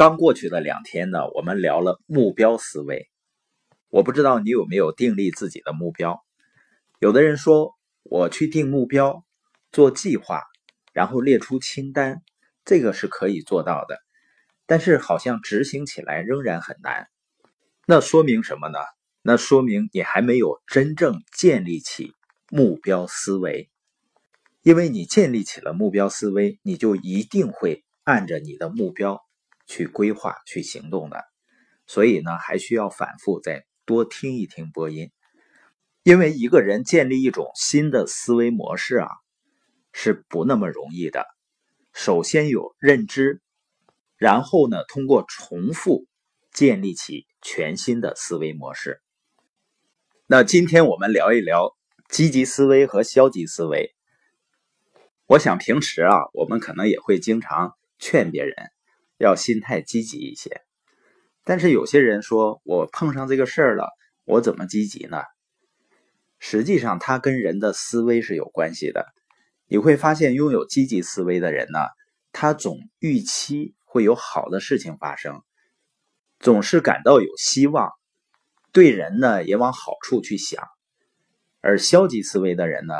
刚过去的两天呢，我们聊了目标思维。我不知道你有没有订立自己的目标。有的人说，我去定目标、做计划，然后列出清单，这个是可以做到的。但是好像执行起来仍然很难。那说明什么呢？那说明你还没有真正建立起目标思维。因为你建立起了目标思维，你就一定会按着你的目标。去规划、去行动的，所以呢，还需要反复再多听一听播音。因为一个人建立一种新的思维模式啊，是不那么容易的。首先有认知，然后呢，通过重复建立起全新的思维模式。那今天我们聊一聊积极思维和消极思维。我想平时啊，我们可能也会经常劝别人。要心态积极一些，但是有些人说我碰上这个事儿了，我怎么积极呢？实际上，它跟人的思维是有关系的。你会发现，拥有积极思维的人呢，他总预期会有好的事情发生，总是感到有希望，对人呢也往好处去想；而消极思维的人呢，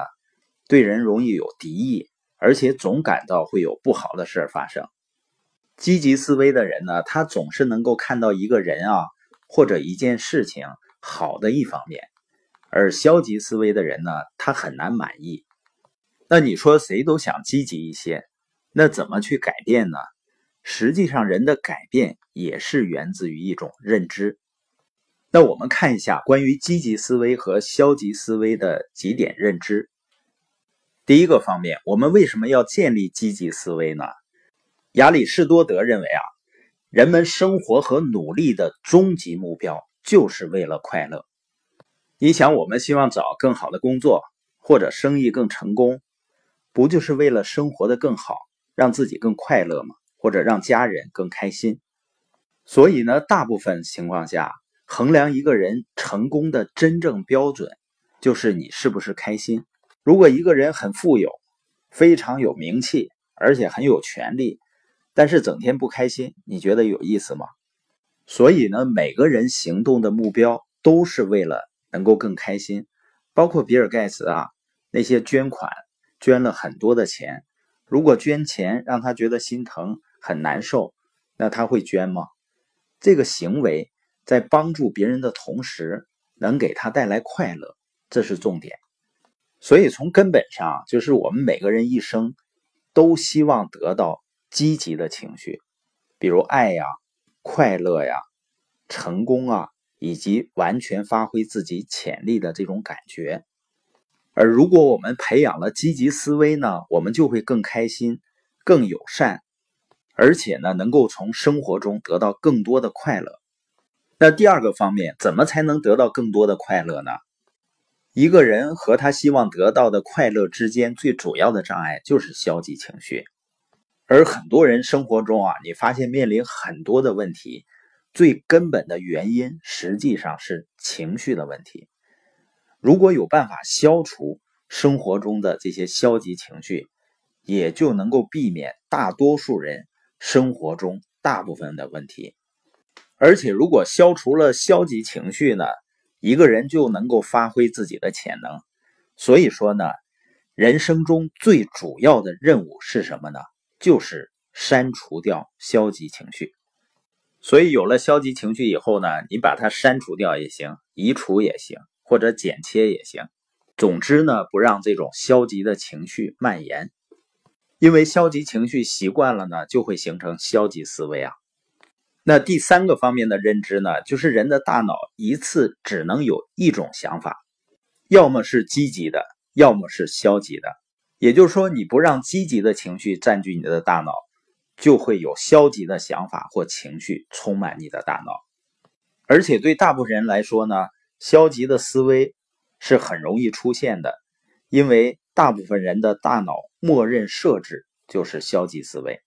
对人容易有敌意，而且总感到会有不好的事儿发生。积极思维的人呢，他总是能够看到一个人啊，或者一件事情好的一方面；而消极思维的人呢，他很难满意。那你说谁都想积极一些，那怎么去改变呢？实际上，人的改变也是源自于一种认知。那我们看一下关于积极思维和消极思维的几点认知。第一个方面，我们为什么要建立积极思维呢？亚里士多德认为啊，人们生活和努力的终极目标就是为了快乐。你想，我们希望找更好的工作，或者生意更成功，不就是为了生活的更好，让自己更快乐吗？或者让家人更开心？所以呢，大部分情况下，衡量一个人成功的真正标准，就是你是不是开心。如果一个人很富有，非常有名气，而且很有权利，但是整天不开心，你觉得有意思吗？所以呢，每个人行动的目标都是为了能够更开心。包括比尔盖茨啊，那些捐款捐了很多的钱，如果捐钱让他觉得心疼很难受，那他会捐吗？这个行为在帮助别人的同时，能给他带来快乐，这是重点。所以从根本上，就是我们每个人一生都希望得到。积极的情绪，比如爱呀、快乐呀、成功啊，以及完全发挥自己潜力的这种感觉。而如果我们培养了积极思维呢，我们就会更开心、更友善，而且呢，能够从生活中得到更多的快乐。那第二个方面，怎么才能得到更多的快乐呢？一个人和他希望得到的快乐之间最主要的障碍就是消极情绪。而很多人生活中啊，你发现面临很多的问题，最根本的原因实际上是情绪的问题。如果有办法消除生活中的这些消极情绪，也就能够避免大多数人生活中大部分的问题。而且，如果消除了消极情绪呢，一个人就能够发挥自己的潜能。所以说呢，人生中最主要的任务是什么呢？就是删除掉消极情绪，所以有了消极情绪以后呢，你把它删除掉也行，移除也行，或者剪切也行。总之呢，不让这种消极的情绪蔓延，因为消极情绪习惯了呢，就会形成消极思维啊。那第三个方面的认知呢，就是人的大脑一次只能有一种想法，要么是积极的，要么是消极的。也就是说，你不让积极的情绪占据你的大脑，就会有消极的想法或情绪充满你的大脑。而且对大部分人来说呢，消极的思维是很容易出现的，因为大部分人的大脑默认设置就是消极思维，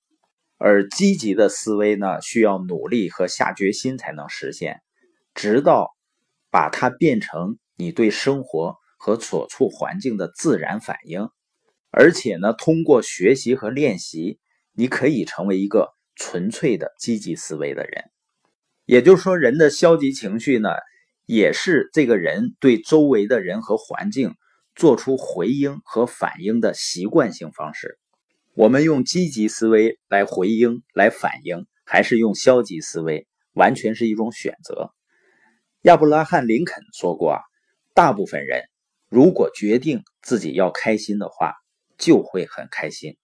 而积极的思维呢，需要努力和下决心才能实现，直到把它变成你对生活和所处环境的自然反应。而且呢，通过学习和练习，你可以成为一个纯粹的积极思维的人。也就是说，人的消极情绪呢，也是这个人对周围的人和环境做出回应和反应的习惯性方式。我们用积极思维来回应、来反应，还是用消极思维，完全是一种选择。亚伯拉罕·林肯说过啊，大部分人如果决定自己要开心的话，就会很开心。